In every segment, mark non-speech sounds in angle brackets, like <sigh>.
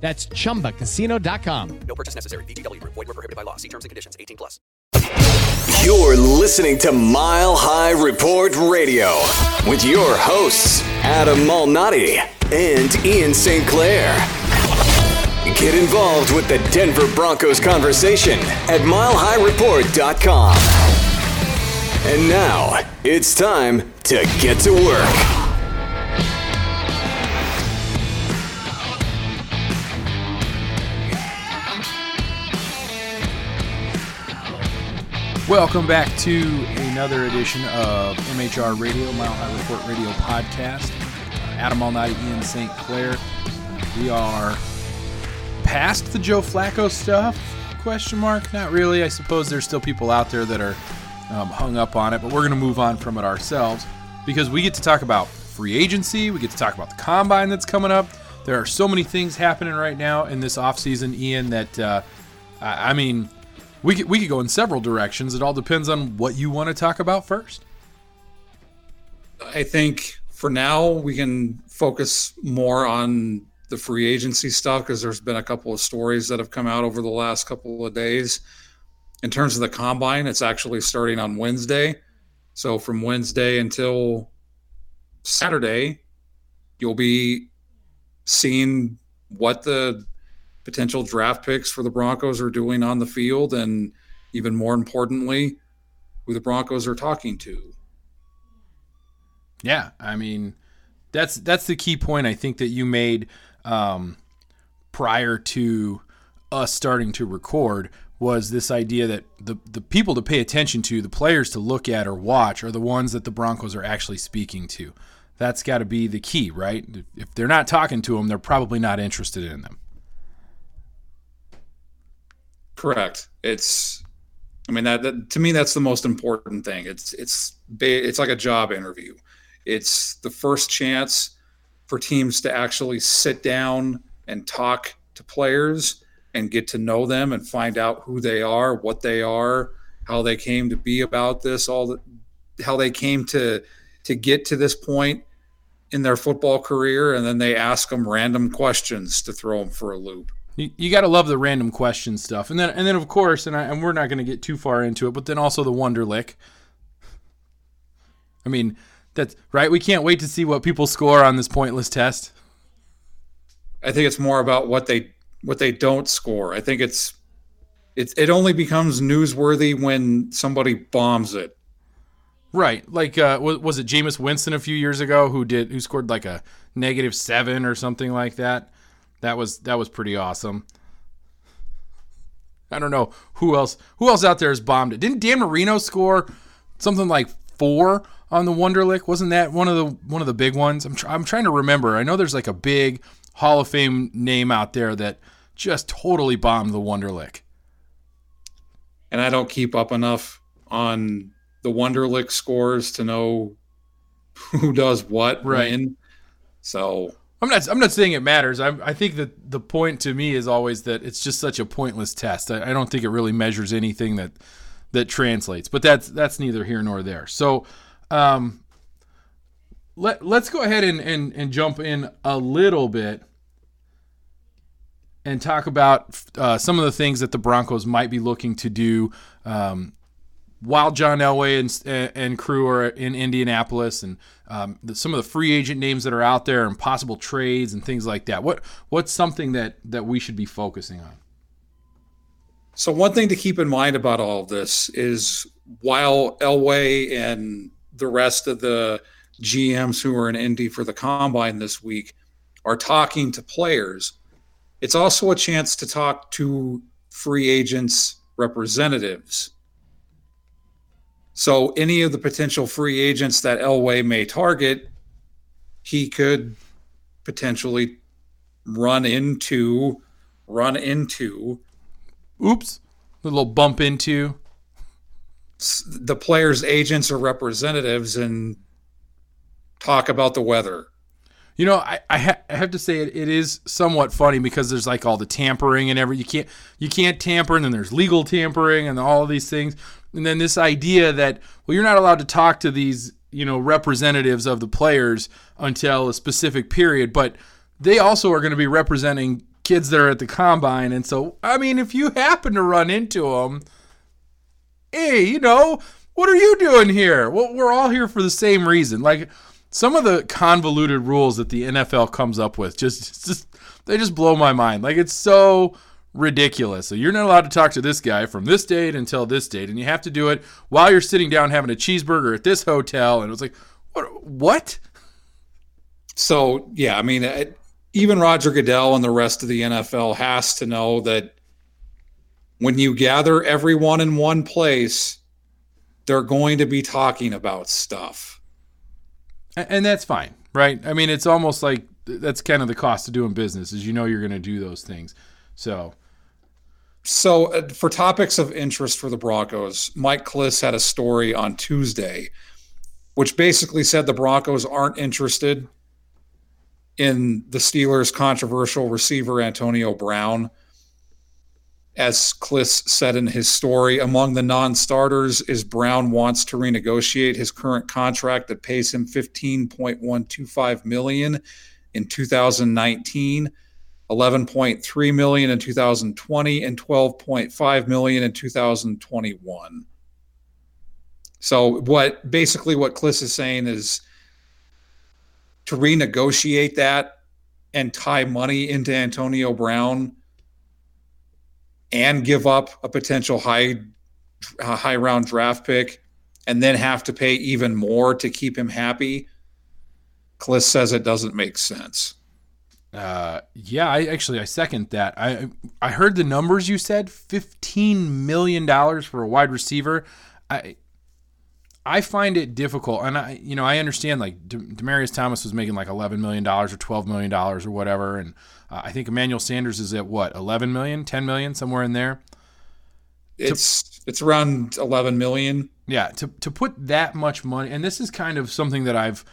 That's chumbacasino.com. No purchase necessary. VGW Group. Void were prohibited by law. See terms and conditions. 18 plus. You're listening to Mile High Report Radio with your hosts, Adam Malnati and Ian St. Clair. Get involved with the Denver Broncos conversation at milehighreport.com. And now it's time to get to work. Welcome back to another edition of MHR Radio, Mile High Report Radio podcast. Adam Malnati, Ian St. Clair. We are past the Joe Flacco stuff? Question mark. Not really. I suppose there's still people out there that are um, hung up on it, but we're going to move on from it ourselves because we get to talk about free agency. We get to talk about the combine that's coming up. There are so many things happening right now in this offseason, Ian, that uh, I mean we could, we could go in several directions. It all depends on what you want to talk about first. I think for now we can focus more on the free agency stuff because there's been a couple of stories that have come out over the last couple of days. In terms of the combine, it's actually starting on Wednesday. So from Wednesday until Saturday, you'll be seeing what the potential draft picks for the Broncos are doing on the field, and even more importantly, who the Broncos are talking to. Yeah, I mean, that's that's the key point I think that you made um, prior to us starting to record was this idea that the the people to pay attention to, the players to look at or watch, are the ones that the Broncos are actually speaking to. That's got to be the key, right? If they're not talking to them, they're probably not interested in them. Correct. It's, I mean that, that, to me that's the most important thing. It's it's it's like a job interview. It's the first chance for teams to actually sit down and talk to players and get to know them and find out who they are, what they are, how they came to be about this, all the, how they came to to get to this point in their football career, and then they ask them random questions to throw them for a loop. You, you got to love the random question stuff, and then and then of course, and I, and we're not going to get too far into it, but then also the Wonderlic. I mean, that's right. We can't wait to see what people score on this pointless test. I think it's more about what they what they don't score. I think it's it it only becomes newsworthy when somebody bombs it. Right. Like uh was, was it Jameis Winston a few years ago who did who scored like a negative 7 or something like that? That was that was pretty awesome. I don't know who else who else out there has bombed it. Didn't Dan Marino score something like 4 on the Wonderlic? Wasn't that one of the one of the big ones? I'm tr- I'm trying to remember. I know there's like a big Hall of Fame name out there that just totally bombed the Wonderlic. And I don't keep up enough on the Wonderlic scores to know who does what Right. when. So I'm not. I'm not saying it matters. I, I think that the point to me is always that it's just such a pointless test. I, I don't think it really measures anything that that translates. But that's that's neither here nor there. So, um, let let's go ahead and and, and jump in a little bit and talk about uh, some of the things that the Broncos might be looking to do. Um, while John Elway and, and crew are in Indianapolis, and um, the, some of the free agent names that are out there, and possible trades and things like that. What what's something that that we should be focusing on? So one thing to keep in mind about all of this is while Elway and the rest of the GMs who are in Indy for the combine this week are talking to players, it's also a chance to talk to free agents representatives. So any of the potential free agents that Elway may target, he could potentially run into run into Oops, a little bump into. the players' agents or representatives and talk about the weather. You know, I, I, ha- I have to say it, it is somewhat funny because there's like all the tampering and every you can't you can't tamper and then there's legal tampering and all of these things and then this idea that well you're not allowed to talk to these you know representatives of the players until a specific period but they also are going to be representing kids that are at the combine and so I mean if you happen to run into them hey, you know, what are you doing here? Well, we're all here for the same reason. Like some of the convoluted rules that the NFL comes up with just just they just blow my mind. Like it's so ridiculous. So you're not allowed to talk to this guy from this date until this date and you have to do it while you're sitting down having a cheeseburger at this hotel and it was like what what? So, yeah, I mean, it, even Roger Goodell and the rest of the NFL has to know that when you gather everyone in one place, they're going to be talking about stuff. And that's fine, right? I mean, it's almost like that's kind of the cost of doing business is you know you're going to do those things. So, So, uh, for topics of interest for the Broncos, Mike Klis had a story on Tuesday, which basically said the Broncos aren't interested in the Steelers' controversial receiver Antonio Brown. As Klis said in his story, among the non-starters is Brown wants to renegotiate his current contract that pays him 15.125 million in 2019. 11.3 million in 2020 and 12.5 million in 2021. So what basically what Klis is saying is to renegotiate that and tie money into Antonio Brown and give up a potential high a high round draft pick and then have to pay even more to keep him happy. Klis says it doesn't make sense. Uh, yeah, I actually I second that. I I heard the numbers you said, fifteen million dollars for a wide receiver. I I find it difficult, and I you know I understand like De- Demaryius Thomas was making like eleven million dollars or twelve million dollars or whatever, and uh, I think Emmanuel Sanders is at what 11 million, 10 million, somewhere in there. It's it's around 11 million. Yeah, to to put that much money, and this is kind of something that I've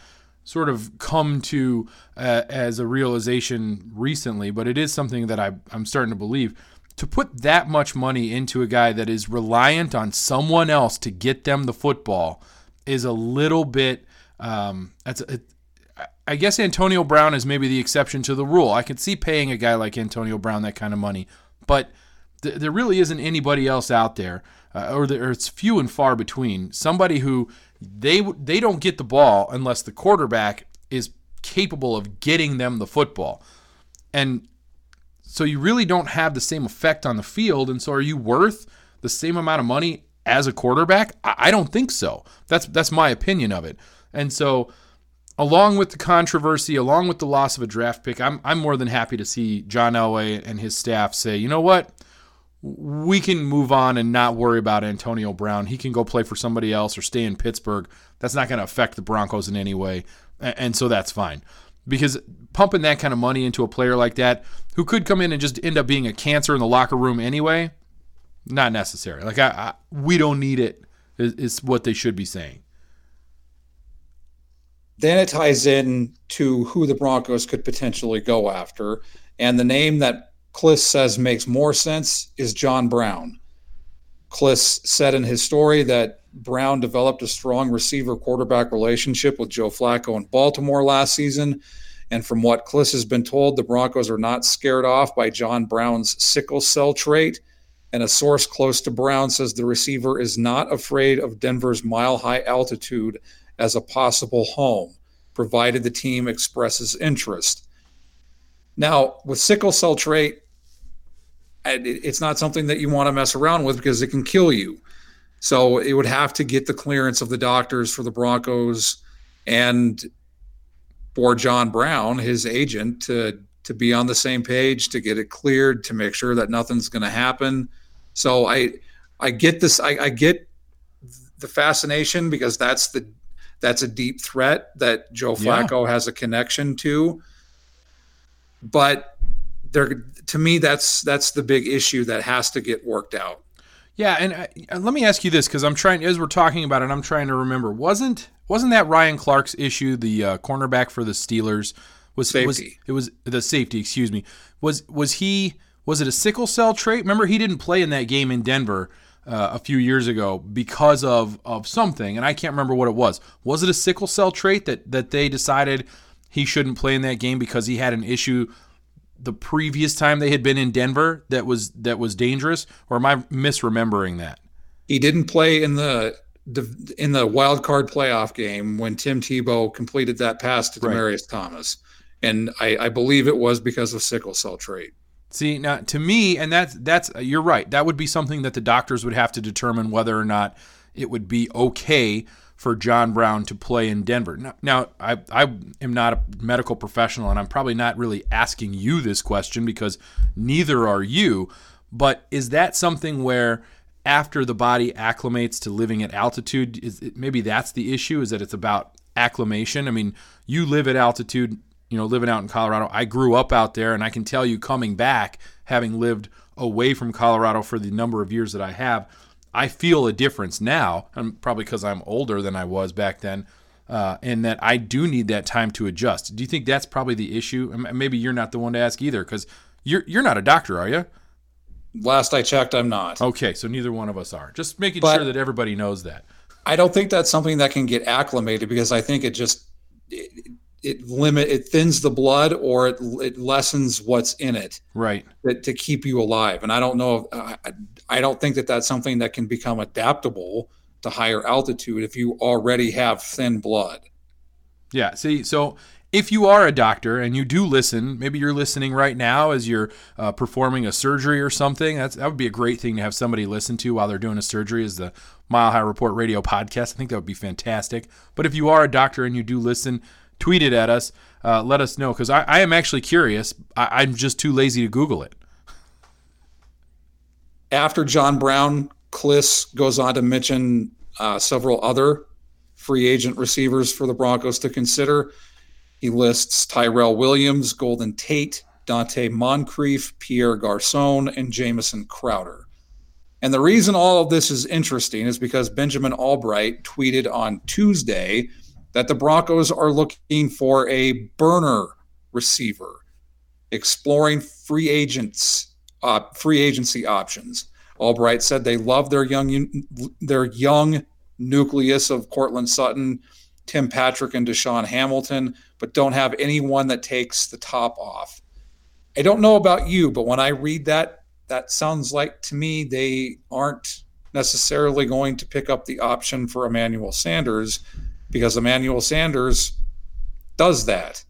sort of come to uh, as a realization recently, but it is something that I, I'm starting to believe. To put that much money into a guy that is reliant on someone else to get them the football is a little bit. Um, that's guess Antonio Brown is maybe the exception to the rule. I could see paying a guy like Antonio Brown that kind of money, but th- there really isn't anybody else out there, uh, or, there, or it's few and far between. Somebody who they they don't get the ball unless the quarterback is capable of getting them the football, and so you really don't have the same effect on the field. And so, are you worth the same amount of money as a quarterback? I, don't think so. That's that's my opinion of it. And so along with the controversy, along with the loss of a draft pick, I'm I'm more than happy to see John Elway and his staff say, you know what? We can move on and not worry about Antonio Brown. He can go play for somebody else or stay in Pittsburgh. That's not going to affect the Broncos in any way. And so that's fine. Because pumping that kind of money into a player like that, who could come in and just end up being a cancer in the locker room anyway, not necessary. Like I, I we don't need it. Is, is what they should be saying. Then it ties in to who the Broncos could potentially go after. And the name that Klis says makes more sense is John Brown. Klis said in his story that Brown developed a strong receiver quarterback relationship with Joe Flacco in Baltimore last season. And from what Klis has been told, the Broncos are not scared off by John Brown's sickle cell trait. And a source close to Brown says the receiver is not afraid of Denver's mile high altitude as a possible home, provided the team expresses interest. Now, with sickle cell trait, it's not something that you want to mess around with because it can kill you. So it would have to get the clearance of the doctors for the Broncos and for John Brown, his agent, to to be on the same page, to get it cleared, to make sure that nothing's going to happen. So I I get this. I, I get the fascination because that's the that's a deep threat that Joe Flacco yeah. has a connection to. But there, to me, that's that's the big issue that has to get worked out. Yeah, and uh, let me ask you this because I'm trying as we're talking about it, I'm trying to remember. wasn't wasn't that Ryan Clark's issue the uh, cornerback for the Steelers? Was safety? Was, it was the safety. Excuse me. Was was he? Was it a sickle cell trait? Remember, he didn't play in that game in Denver uh, a few years ago because of of something, and I can't remember what it was. Was it a sickle cell trait that that they decided he shouldn't play in that game because he had an issue the previous time they had been in Denver that was that was dangerous, or am I misremembering that? He didn't play in the in the wild card playoff game when Tim Tebow completed that pass to Demaryius right. Thomas, and I, I believe it was because of sickle cell trait. See now, to me, and that's that's you're right. That would be something that the doctors would have to determine whether or not it would be okay for John Brown to play in Denver. Now, now I, I am not a medical professional, and I'm probably not really asking you this question because neither are you. But is that something where after the body acclimates to living at altitude, is it, maybe that's the issue? Is that it's about acclimation? I mean, you live at altitude, you know, living out in Colorado. I grew up out there, and I can tell you, coming back, having lived away from Colorado for the number of years that I have I feel a difference now, and probably because I'm older than I was back then, uh, and that I do need that time to adjust. Do you think that's probably the issue? Maybe you're not the one to ask either, because you're you're not a doctor, are you? Last I checked, I'm not. Okay, so neither one of us are. Just making but sure that everybody knows that. I don't think that's something that can get acclimated because I think it just it, it limit it thins the blood or it, it lessens what's in it right that, to keep you alive and i don't know if, I, I don't think that that's something that can become adaptable to higher altitude if you already have thin blood yeah see so if you are a doctor and you do listen, maybe you're listening right now as you're uh, performing a surgery or something. That's, that would be a great thing to have somebody listen to while they're doing a surgery. Is the Mile High Report Radio podcast? I think that would be fantastic. But if you are a doctor and you do listen, tweet it at us. Uh, let us know because I, I, am actually curious. I, I'm just too lazy to Google it. After John Brown, Klis goes on to mention uh, several other free agent receivers for the Broncos to consider. He lists Tyrell Williams, Golden Tate, Donte Moncrief, Pierre Garcon, and Jamison Crowder. And the reason all of this is interesting is because Benjamin Albright tweeted on Tuesday that the Broncos are looking for a burner receiver, exploring free agents, uh, free agency options. Albright said they love their young their young nucleus of Courtland Sutton, Tim Patrick, and DaeSean Hamilton, but don't have anyone that takes the top off. I don't know about you, but when I read that, that sounds like to me they aren't necessarily going to pick up the option for Emmanuel Sanders because Emmanuel Sanders does that.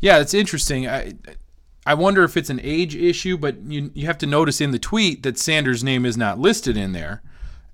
Yeah, it's interesting. I I wonder if it's an age issue, but you you have to notice in the tweet that Sanders' name is not listed in there.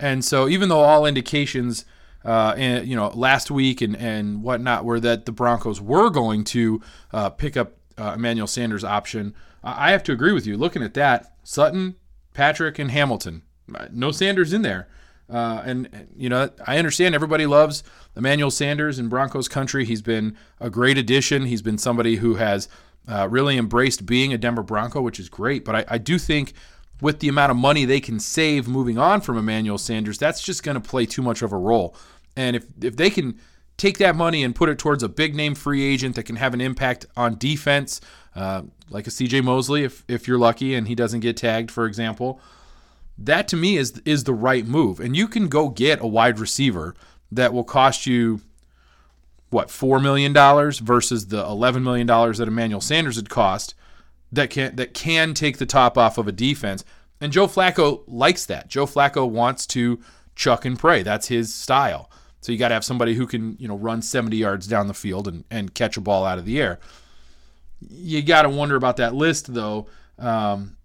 And so, even though all indications, uh, and, you know, last week and, and whatnot were that the Broncos were going to uh, pick up uh, Emmanuel Sanders' option, I have to agree with you. Looking at that, Sutton, Patrick, and Hamilton, uh, no Sanders in there. Uh, and, you know, I understand everybody loves Emmanuel Sanders in Broncos country. He's been a great addition. He's been somebody who has uh, really embraced being a Denver Bronco, which is great. But I, I do think with the amount of money they can save moving on from Emmanuel Sanders, that's just going to play too much of a role. And if if they can take that money and put it towards a big name free agent that can have an impact on defense, uh, like a CJ Mosley, if if you're lucky and he doesn't get tagged, for example, that to me is is the right move. And you can go get a wide receiver that will cost you what four million dollars versus the eleven million dollars that Emmanuel Sanders had cost that can that can take the top off of a defense. And Joe Flacco likes that. Joe Flacco wants to chuck and pray. That's his style. So you got to have somebody who can, you know, run 70 yards down the field and, and catch a ball out of the air. You got to wonder about that list, though. Um,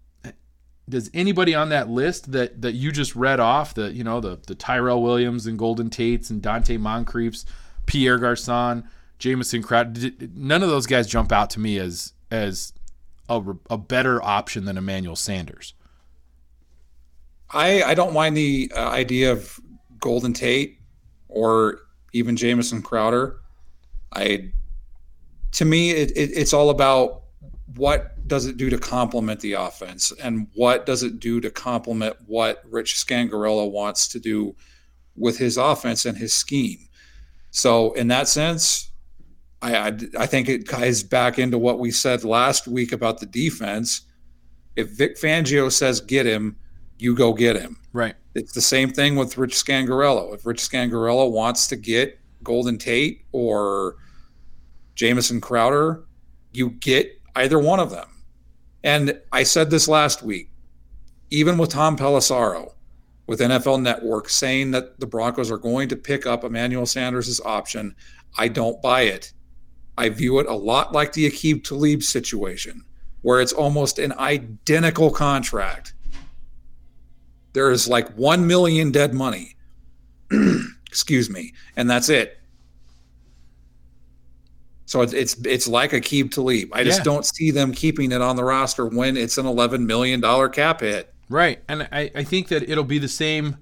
does anybody on that list that that you just read off, the you know the the Tyrell Williams and Golden Tates and Donte Moncriefs, Pierre Garcon, Jamison Crowder, none of those guys jump out to me as as a, a better option than Emmanuel Sanders. I I don't mind the uh, idea of Golden Tate or even Jamison Crowder. I to me it, it, it's all about what does it do to complement the offense and what does it do to complement what Rich Scangarello wants to do with his offense and his scheme. So in that sense, I, I, I think it ties back into what we said last week about the defense. If Vic Fangio says get him, you go get him. Right. It's the same thing with Rich Scangarello. If Rich Scangarello wants to get Golden Tate or Jamison Crowder, you get either one of them. And I said this last week, even with Tom Pelissero with NFL Network saying that the Broncos are going to pick up Emmanuel Sanders' option, I don't buy it. I view it a lot like the Aqib Talib situation, where it's almost an identical contract. There is like 1 million dead money. <clears throat> Excuse me. And that's it. So it's it's, it's like Aqib Talib. I just Yeah. don't see them keeping it on the roster when it's an $11 million cap hit. Right. And I, I think that it'll be the same.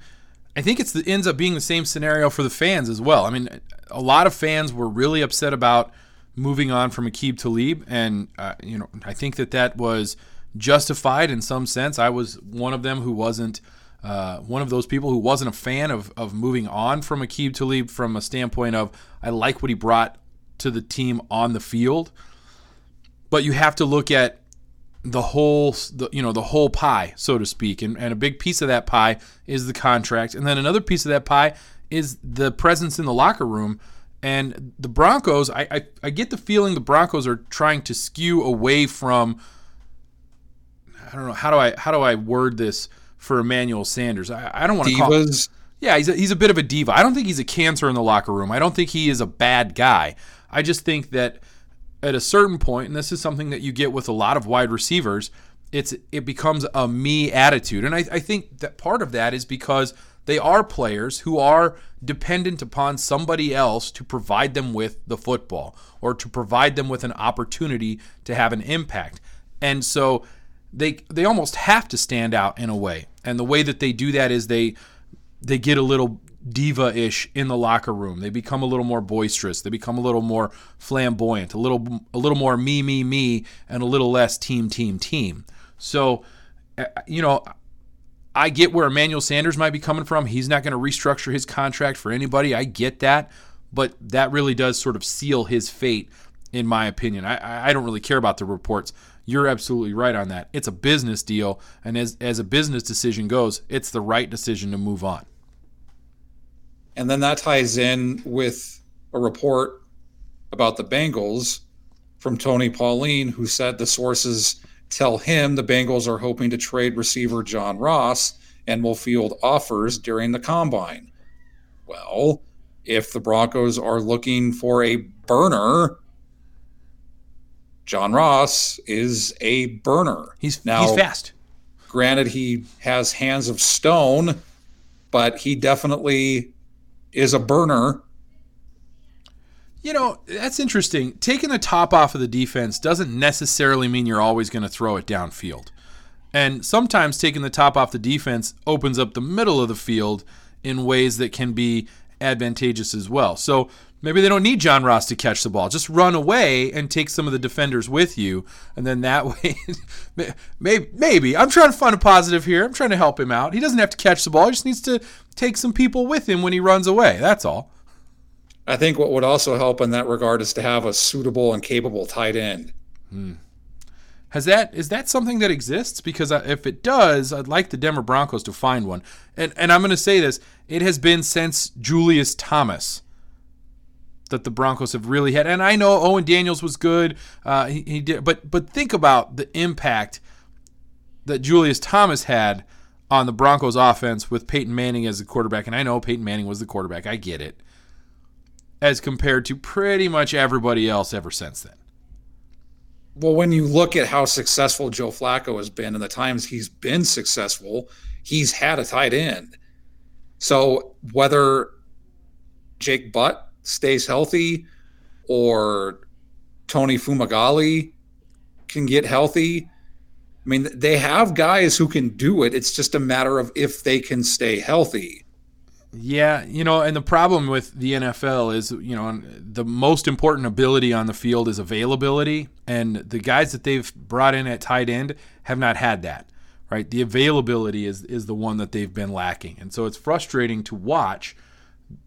I think it's the, ends up being the same scenario for the fans as well. I mean, a lot of fans were really upset about moving on from Aqib Talib, and uh, you know, I think that that was justified in some sense. I was one of them who wasn't uh, one of those people who wasn't a fan of of moving on from Aqib Talib from a standpoint of I like what he brought to the team on the field, but you have to look at the whole the, you know the whole pie so to speak and, and a big piece of that pie is the contract and then another piece of that pie is the presence in the locker room and the broncos I, I, I get the feeling the broncos are trying to skew away from i don't know how do i how do i word this for emmanuel sanders i, I don't want to call him. Divas. yeah, he's a, he's a bit of a diva. I don't think he's a cancer in the locker room. I don't think he is a bad guy. I just think that at a certain point, and this is something that you get with a lot of wide receivers, it's it becomes a me attitude, and I, I think that part of that is because they are players who are dependent upon somebody else to provide them with the football or to provide them with an opportunity to have an impact, and so they they almost have to stand out in a way, and the way that they do that is they they get a little diva-ish in the locker room. They become a little more boisterous. They become a little more flamboyant, a little a little more me me me and a little less team team team. So, uh, you know, I get where Emmanuel Sanders might be coming from. He's not going to restructure his contract for anybody. I get that, but that really does sort of seal his fate in my opinion. I I don't really care about the reports. You're absolutely right on that. It's a business deal, and as as a business decision goes, it's the right decision to move on. And then that ties in with a report about the Bengals from Tony Pauline, who said the sources tell him the Bengals are hoping to trade receiver John Ross and will field offers during the combine. Well, if the Broncos are looking for a burner, John Ross is a burner. He's Now- he's fast. Granted, he has hands of stone, but he definitely is a burner. You know, that's interesting. Taking the top off of the defense doesn't necessarily mean you're always going to throw it downfield. And sometimes taking the top off the defense opens up the middle of the field in ways that can be advantageous as well. So maybe they don't need John Ross to catch the ball. Just run away and take some of the defenders with you. And then that <laughs> way, maybe, maybe. I'm trying to find a positive here. I'm trying to help him out. He doesn't have to catch the ball, he just needs to take some people with him when he runs away. That's all. I think what would also help in that regard is to have a suitable and capable tight end. Hmm. Has that is that something that exists? Because if it does, I'd like the Denver Broncos to find one. And and I'm going to say this: it has been since Julius Thomas that the Broncos have really had. And I know Owen Daniels was good, uh, he, he did, but but think about the impact that Julius Thomas had on the Broncos offense with Peyton Manning as the quarterback. And I know Peyton Manning was the quarterback. I get it. As compared to pretty much everybody else ever since then well, when you look at how successful Joe Flacco has been and the times he's been successful, he's had a tight end. So whether Jake Butt stays healthy or Tony Fumagalli can get healthy, I mean, they have guys who can do it. It's just a matter of if they can stay healthy. Yeah, you know, and the problem with the NFL is, you know, the most important ability on the field is availability, and the guys that they've brought in at tight end have not had that. Right, the availability is is the one that they've been lacking, and so it's frustrating to watch.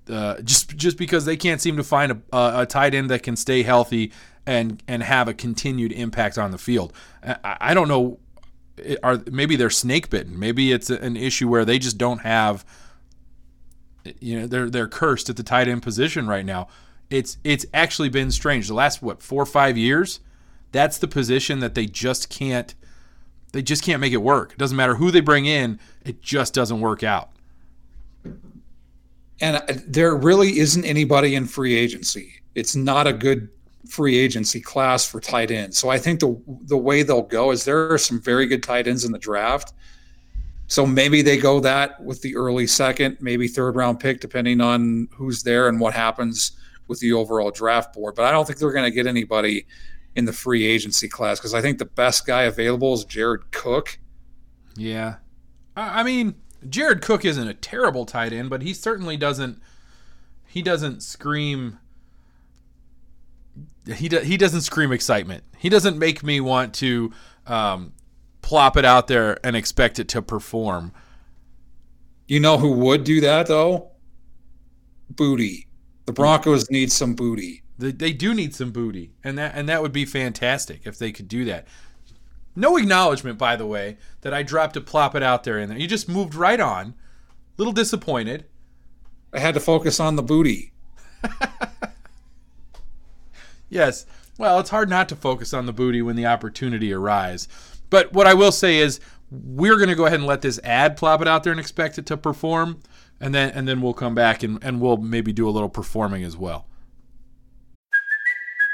Uh, just just because they can't seem to find a, a, a, tight end that can stay healthy and and have a continued impact on the field. I, I don't know, are maybe they're snake bitten. Maybe it's an issue where they just don't have you know they're they're cursed at the tight end position right now. It's it's actually been strange. The last what four or five years, that's the position that they just can't they just can't make it work. It doesn't matter who they bring in, it just doesn't work out. And uh, there really isn't anybody in free agency. It's not a good free agency class for tight ends. So I think the the way they'll go is there are some very good tight ends in the draft so maybe they go that with the early second, maybe third round pick, depending on who's there and what happens with the overall draft board. But I don't think they're going to get anybody in the free agency class because I think the best guy available is Jared Cook. Yeah. I mean, Jared Cook isn't a terrible tight end, but he certainly doesn't he doesn't scream he do, he doesn't scream excitement. He doesn't make me want to um, plop it out there and expect it to perform. You know who would do that though? Booty. The Broncos need some booty. They, they do need some booty, and that and that would be fantastic if they could do that. No acknowledgement, by the way, that I dropped to plop it out there in there. You just moved right on. A Little disappointed. I had to focus on the booty. <laughs> yes. Well, it's hard not to focus on the booty when the opportunity arises. But what I will say is we're going to go ahead and let this ad plop it out there and expect it to perform, and then and then we'll come back and, and we'll maybe do a little performing as well.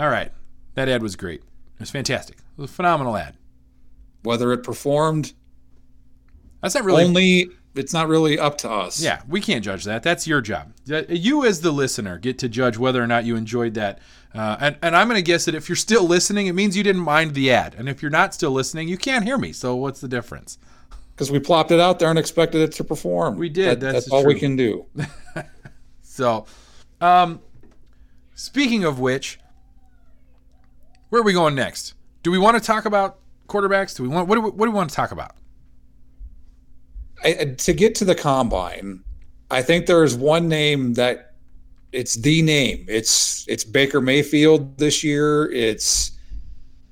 All right. That ad was great. It was fantastic. It was a phenomenal ad. Whether it performed, that's not really only. It's not really up to us. Yeah, we can't judge that. That's your job. You, as the listener, get to judge whether or not you enjoyed that. Uh, and, and I'm going to guess that if you're still listening, it means you didn't mind the ad. And if you're not still listening, you can't hear me. So what's the difference? Because we plopped it out there and expected it to perform. We did. That, that's, that's all true. we can do. <laughs> so, um, speaking of which, where are we going next? Do we want to talk about quarterbacks? Do we want what do we, what do we want to talk about? I, to get to the combine, I think there's one name that it's the name. It's it's Baker Mayfield this year. It's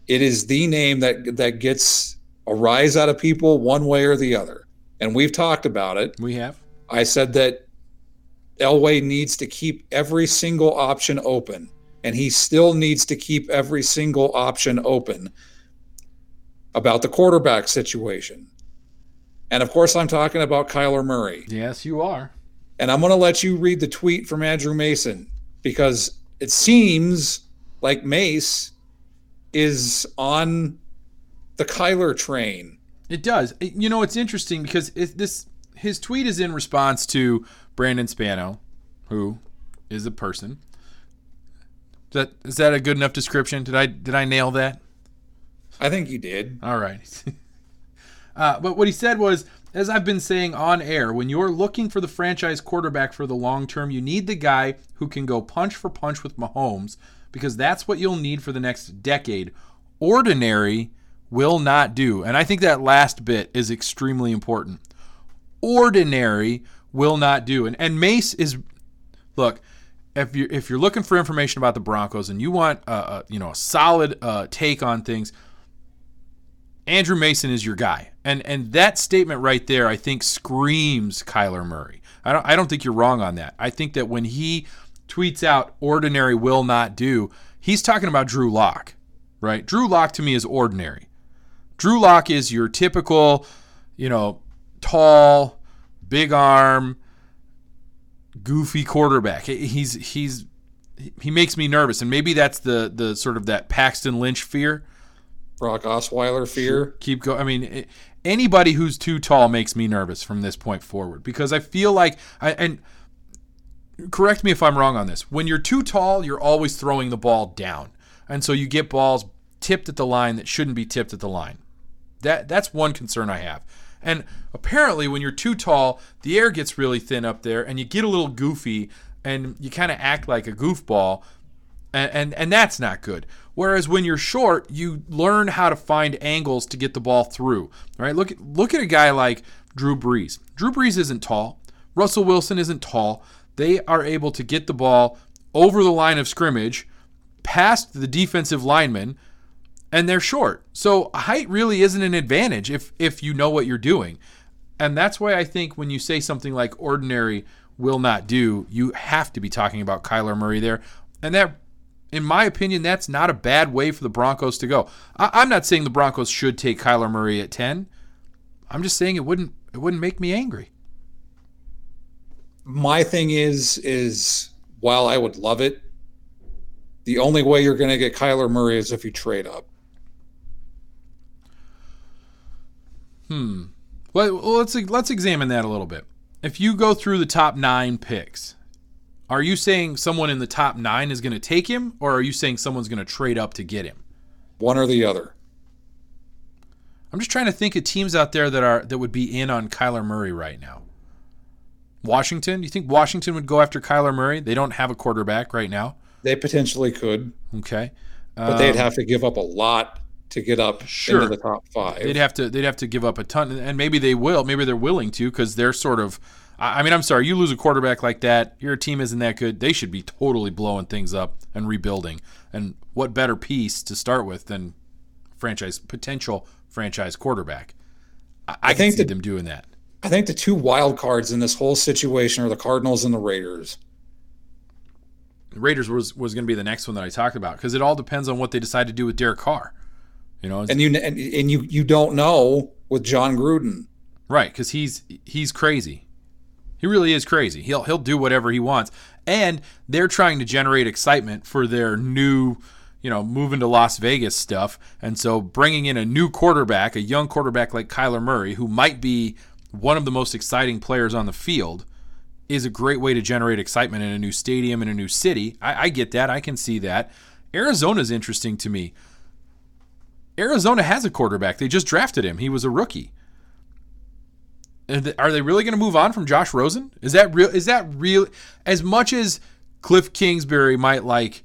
it is the name that that gets a rise out of people one way or the other. And we've talked about it. We have. I said that Elway needs to keep every single option open, and he still needs to keep every single option open about the quarterback situation. And of course, I'm talking about Kyler Murray. Yes, you are. And I'm going to let you read the tweet from Andrew Mason because it seems like Mace is on the Kyler train. It does. You know, it's interesting because it, this his tweet is in response to Brandon Spano, who is a person. Is that is that a good enough description? Did I did I nail that? I think you did. All right. <laughs> uh, but what he said was, as I've been saying on air, when you're looking for the franchise quarterback for the long term, you need the guy who can go punch for punch with Mahomes because that's what you'll need for the next decade. Ordinary will not do. And I think that last bit is extremely important. Ordinary will not do. And and Mace is look, if you if you're looking for information about the Broncos and you want a, a you know a solid uh, take on things, Andrew Mason is your guy. And and that statement right there, I think, screams Kyler Murray. I don't I don't think you're wrong on that. I think that when he tweets out ordinary will not do, he's talking about Drew Lock, right? Drew Lock to me is ordinary. Drew Lock is your typical, you know, tall, big arm, goofy quarterback. He's he's he makes me nervous, and maybe that's the the sort of that Paxton Lynch fear, Brock Osweiler fear. Keep going. I mean, anybody who's too tall makes me nervous from this point forward because I feel like I and correct me if I'm wrong on this. When you're too tall, you're always throwing the ball down, and so you get balls tipped at the line that shouldn't be tipped at the line. That that's one concern I have. And apparently, when you're too tall, the air gets really thin up there, and you get a little goofy, and you kind of act like a goofball, and, and and that's not good. Whereas when you're short, you learn how to find angles to get the ball through. Right? Look look at a guy like Drew Brees. Drew Brees isn't tall. Russell Wilson isn't tall. They are able to get the ball over the line of scrimmage, past the defensive lineman and they're short. So height really isn't an advantage if if you know what you're doing. And that's why I think when you say something like ordinary will not do, you have to be talking about Kyler Murray there. And that in my opinion, that's not a bad way for the Broncos to go. I, am not saying the Broncos should take Kyler Murray at 10. I'm just saying it wouldn't it wouldn't make me angry. My thing is is while I would love it, the only way you're going to get Kyler Murray is if you trade up. Hmm. Well, let's let's examine that a little bit. If you go through the top nine picks, are you saying someone in the top nine is going to take him, or are you saying someone's going to trade up to get him? One or the other. I'm just trying to think of teams out there that are that would be in on Kyler Murray right now. Washington? You think Washington would go after Kyler Murray? They don't have a quarterback right now. They potentially could. Okay. But they'd um, have to give up a lot to get up sure. into the top five. They'd have to they'd have to give up a ton, and maybe they will. Maybe they're willing to because they're sort of. I mean, I'm sorry. You lose a quarterback like that, your team isn't that good. They should be totally blowing things up and rebuilding. And what better piece to start with than franchise potential franchise quarterback? I, I, I think see the, them doing that. I think the two wild cards in this whole situation are the Cardinals and the Raiders. Raiders was was going to be the next one that I talked about because it all depends on what they decide to do with Derek Carr. You know, and you and, and you you don't know with Jon Gruden, right? Because he's he's crazy. He really is crazy. He'll he'll do whatever he wants, and they're trying to generate excitement for their new, you know, moving to Las Vegas stuff. And so bringing in a new quarterback, a young quarterback like Kyler Murray, who might be one of the most exciting players on the field, is a great way to generate excitement in a new stadium in a new city. I, I get that. I can see that. Arizona's interesting to me. Arizona has a quarterback. They just drafted him. He was a rookie. Are they really going to move on from Josh Rosen? Is that real? Is that real? As much as Cliff Kingsbury might like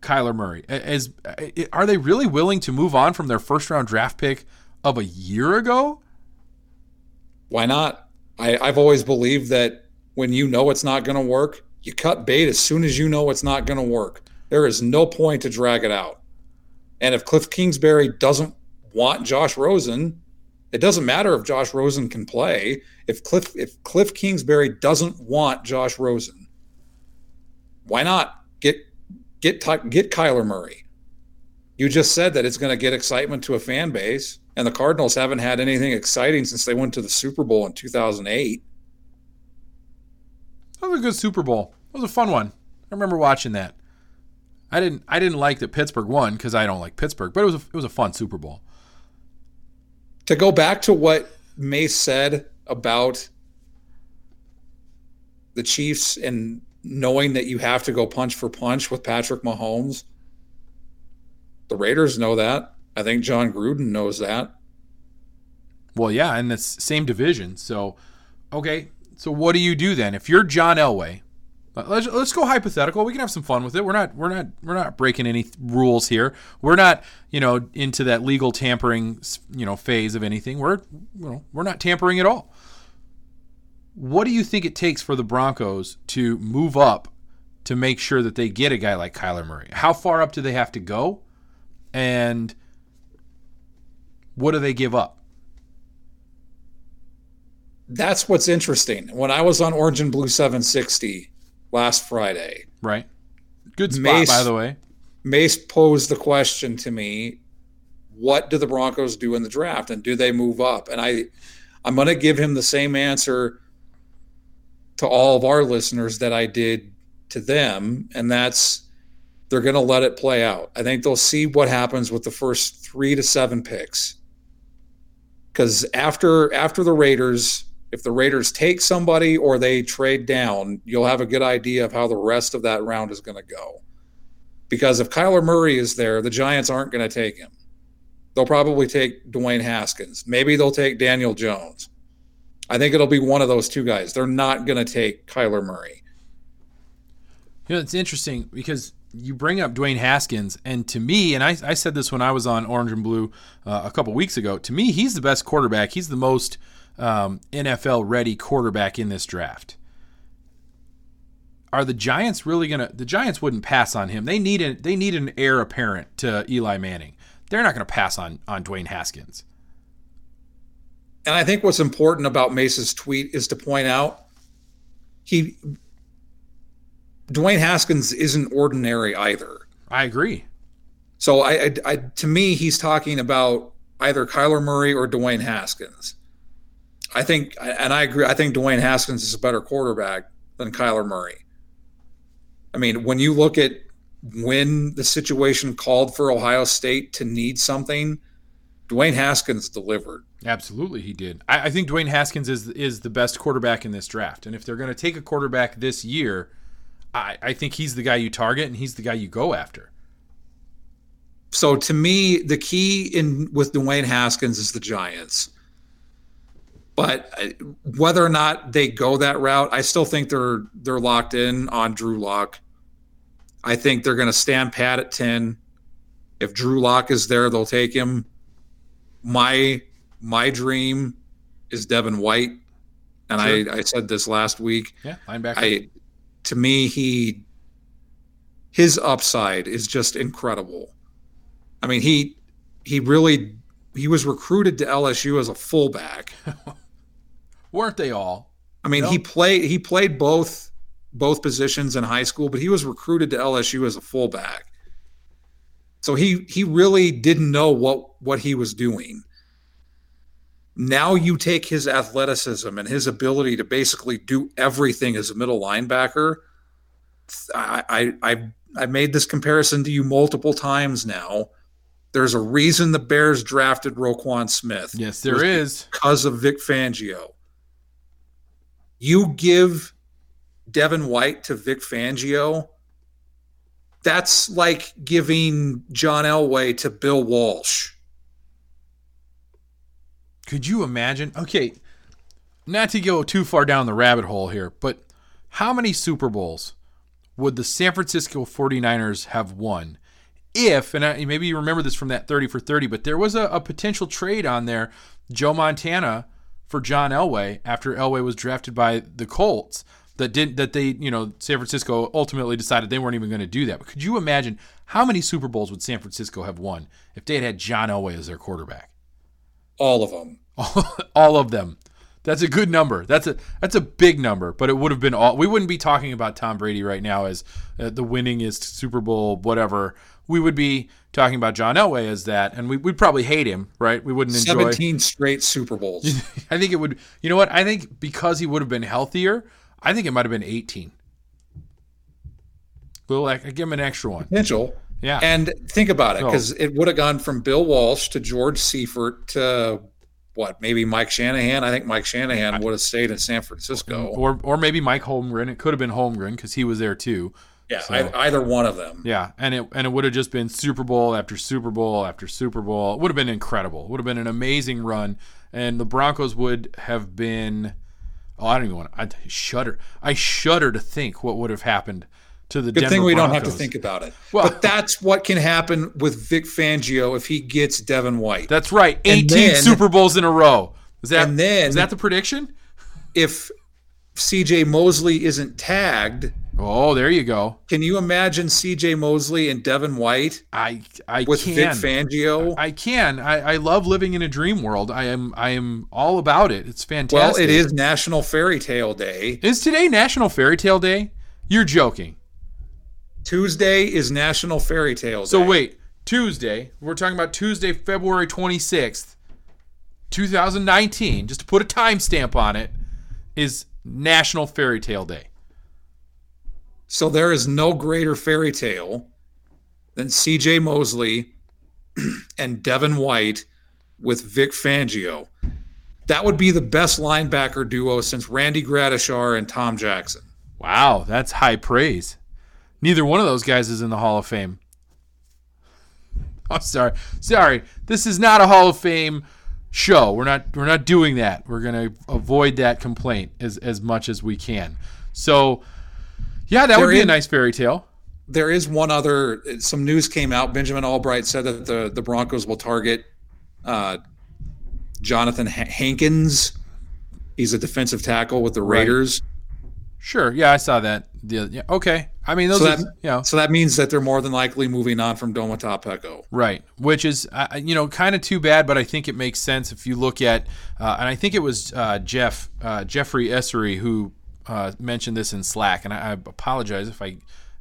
Kyler Murray, as are they really willing to move on from their first round draft pick of a year ago? Why not? I, I've always believed that when you know it's not going to work, you cut bait as soon as you know it's not going to work. There is no point to drag it out. And if Cliff Kingsbury doesn't want Josh Rosen, it doesn't matter if Josh Rosen can play. If Cliff if Cliff Kingsbury doesn't want Josh Rosen, why not get get get Kyler Murray? You just said that it's going to get excitement to a fan base, and the Cardinals haven't had anything exciting since they went to the Super Bowl in 2008. That was a good Super Bowl. It was a fun one. I remember watching that. I didn't I didn't like that Pittsburgh won because I don't like Pittsburgh, but it was a, it was a fun Super Bowl. To go back to what Mace said about the Chiefs and knowing that you have to go punch for punch with Patrick Mahomes, the Raiders know that. I think Jon Gruden knows that. Well, yeah, and it's same division. So, okay, so what do you do then if you're John Elway? Let's, let's go hypothetical. We can have some fun with it. We're not we're not we're not breaking any rules here. We're not you know into that legal tampering you know phase of anything. We're you know we're not tampering at all. What do you think it takes for the Broncos to move up to make sure that they get a guy like Kyler Murray? How far up do they have to go? And what do they give up? That's what's interesting. When I was on and Blue 760 last Friday, right? Good spot, Mace, by the way. Mace posed the question to me: What do the Broncos do in the draft, and do they move up? And I, I'm going to give him the same answer to all of our listeners that I did to them, and that's they're going to let it play out. I think they'll see what happens with the first three to seven picks. Because after after the Raiders, if the Raiders take somebody or they trade down, you'll have a good idea of how the rest of that round is going to go. Because if Kyler Murray is there, the Giants aren't going to take him. They'll probably take Dwayne Haskins. Maybe they'll take Daniel Jones. I think it'll be one of those two guys. They're not going to take Kyler Murray. You know, it's interesting because you bring up Dwayne Haskins, and to me, and I, I said this when I was on Orange and Blue uh, a couple weeks ago. To me, he's the best quarterback. He's the most um, NFL ready quarterback in this draft. Are the Giants really gonna? The Giants wouldn't pass on him. They need a, they need an heir apparent to Eli Manning. They're not going to pass on on Dwayne Haskins. And I think what's important about Mace's tweet is to point out he Dwayne Haskins isn't ordinary either. I agree. So I, I, I, to me, he's talking about either Kyler Murray or Dwayne Haskins. I think, and I agree. I think Dwayne Haskins is a better quarterback than Kyler Murray. I mean, when you look at when the situation called for Ohio State to need something, Dwayne Haskins delivered. Absolutely, he did. I, I think Dwayne Haskins is is the best quarterback in this draft, and if they're going to take a quarterback this year I, I think he's the guy you target and he's the guy you go after. So to me, the key in with Dwayne Haskins is the Giants. But uh, whether or not they go that route, I still think they're they're locked in on Drew Lock. I think they're going to stand pat at ten. If Drew Lock is there, they'll take him. My my dream is Devin White, and sure. I, I said this last week. Yeah, linebacker. I to me, he his upside is just incredible. I mean, he he really he was recruited to LSU as a fullback. <laughs> Weren't they all? I mean, he played he played both both positions in high school, but he was recruited to LSU as a fullback. So he he really didn't know what what he was doing. Now you take his athleticism and his ability to basically do everything as a middle linebacker. I, I, I, I made this comparison to you multiple times now. There's a reason the Bears drafted Roquan Smith. Yes, there is. Because of Vic Fangio. You give Devin White to Vic Fangio, that's like giving John Elway to Bill Walsh. Could you imagine? Okay, not to go too far down the rabbit hole here, but how many Super Bowls would the San Francisco 49ers have won if, and I, maybe you remember this from that 30 for 30, but there was a, a potential trade on there, Joe Montana for John Elway after Elway was drafted by the Colts that didn't that they you know San Francisco ultimately decided they weren't even going to do that. But could you imagine how many Super Bowls would San Francisco have won if they had had John Elway as their quarterback? All of them. <laughs> all of them. That's a good number. That's a that's a big number, but it would have been all. We wouldn't be talking about Tom Brady right now as uh, the winningest Super Bowl whatever. We would be talking about John Elway as that, and we, would probably hate him, right? We wouldn't enjoy. Seventeen straight Super Bowls. <laughs> I think it would. You know what? I think because he would have been healthier, I think it might have been eighteen. Well, I give him an extra one. Potential. Yeah. And think about it, because it would have gone from Bill Walsh to George Seifert to what? Maybe Mike Shanahan. I think Mike Shanahan would have stayed in San Francisco. Or or maybe Mike Holmgren. It could have been Holmgren because he was there too. yeah, So- ei- either one of them. Yeah, and it and it would have just been Super Bowl after Super Bowl after Super Bowl. It would have been incredible. It would have been an amazing run, and the Broncos would have been. Oh, I don't even want. to, I shudder. I shudder to think what would have happened to the Good Denver thing we don't have to think about it. Well- but that's what can happen with Vic Fangio if he gets Devin White. That's right. Eighteen then- Super Bowls in a row. Is that And then- is that the prediction? if CJ Mosley isn't tagged, Oh, there you go. can you imagine CJ Mosley and Devin White I I with can. Vic Fangio? I can. I, I love living in a dream world. I am I am all about it. It's fantastic. well, it is National Fairy Tale Day. Is today National Fairy Tale Day? You're joking. Tuesday is National Fairy Tale Day. So wait, Tuesday. We're talking about Tuesday, February 26th, 2019. Just to put a timestamp on it, is National Fairy Tale Day. So there is no greater fairy tale than CJ Mosley <clears throat> and Devin White with Vic Fangio. That would be the best linebacker duo since Randy Gradishar and Tom Jackson. Wow, that's high praise. Neither one of those guys is in the Hall of Fame. <laughs> I'm sorry. Sorry. This is not a Hall of Fame show. We're not we're not doing that. We're going to avoid that complaint as as much as we can. So, yeah, that would There be a nice fairy tale. There is one other. Some news came out. Benjamin Albright said that the the Broncos will target uh, Jonathan Ha- Hankins. He's a defensive tackle with the Right. Raiders. Sure. Yeah, I saw that. The, yeah, okay. I mean, those So you know, so that means that they're more than likely moving on from Domata Peko. Right, which is uh, you know kind of too bad, but I think it makes sense if you look at, uh, and I think it was uh, Jeff uh, Jeffrey Essery who uh, mentioned this in Slack, and I, I apologize if I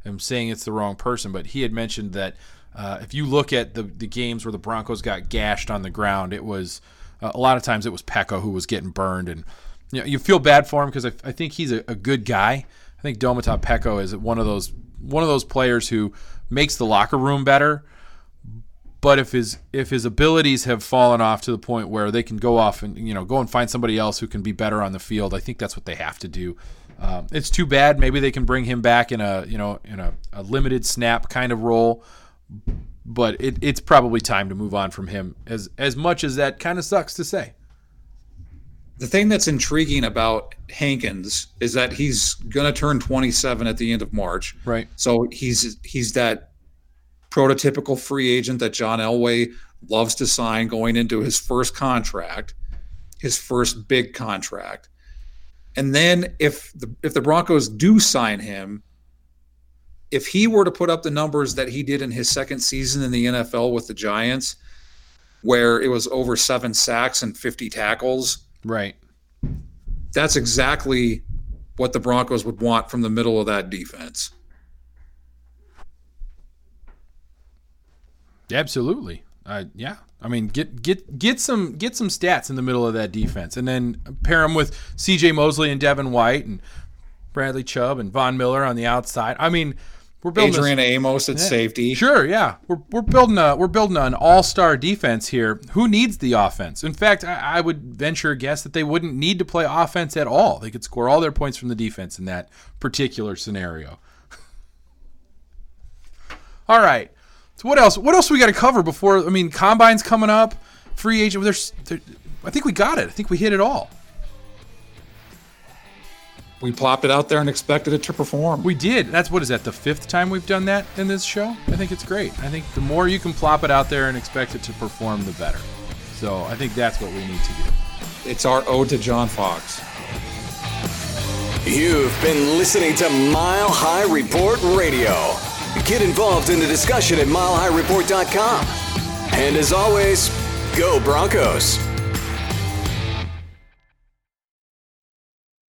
am saying it's the wrong person, but he had mentioned that uh, if you look at the the games where the Broncos got gashed on the ground, it was uh, a lot of times it was Peko who was getting burned, and you know you feel bad for him because I, I think he's a, a good guy. I think Domata Peko is one of those one of those players who makes the locker room better but if his if his abilities have fallen off to the point where they can go off and you know go and find somebody else who can be better on the field, I think that's what they have to do. Um, it's too bad. Maybe they can bring him back in a you know in a, a limited snap kind of role, but it, it's probably time to move on from him. As as much as that kind of sucks to say. The thing that's intriguing about Hankins is that he's going to turn 27 at the end of March. Right. So he's he's that prototypical free agent that John Elway loves to sign going into his first contract, his first big contract. And then if the if the Broncos do sign him, if he were to put up the numbers that he did in his second season in the NFL with the Giants, where it was over 7 sacks and 50 tackles, Right. that's exactly what the Broncos would want from the middle of that defense. Absolutely. Uh, yeah. I mean, get get get some get some stats in the middle of that defense, and then pair them with C.J. Mosley and Devin White and Bradley Chubb and Von Miller on the outside. I mean, we're building Adrian Amos at Yeah. safety. Sure, yeah, we're, we're building a we're building an all star defense here. Who needs the offense? In fact, I, I would venture a guess that they wouldn't need to play offense at all. They could score all their points from the defense in that particular scenario. <laughs> all right, so what else? What else we got to cover before? I mean, combine's coming up, free agent. There's, there, I think we got it. I think we hit it all. We plopped it out there and expected it to perform. We did. That's what is that? The fifth time we've done that in this show. I think it's great. I think the more you can plop it out there and expect it to perform, the better. So I think that's what we need to do. It's our ode to John Fox. You've been listening to Mile High Report Radio. Get involved in the discussion at milehighreport.com. And as always, go Broncos.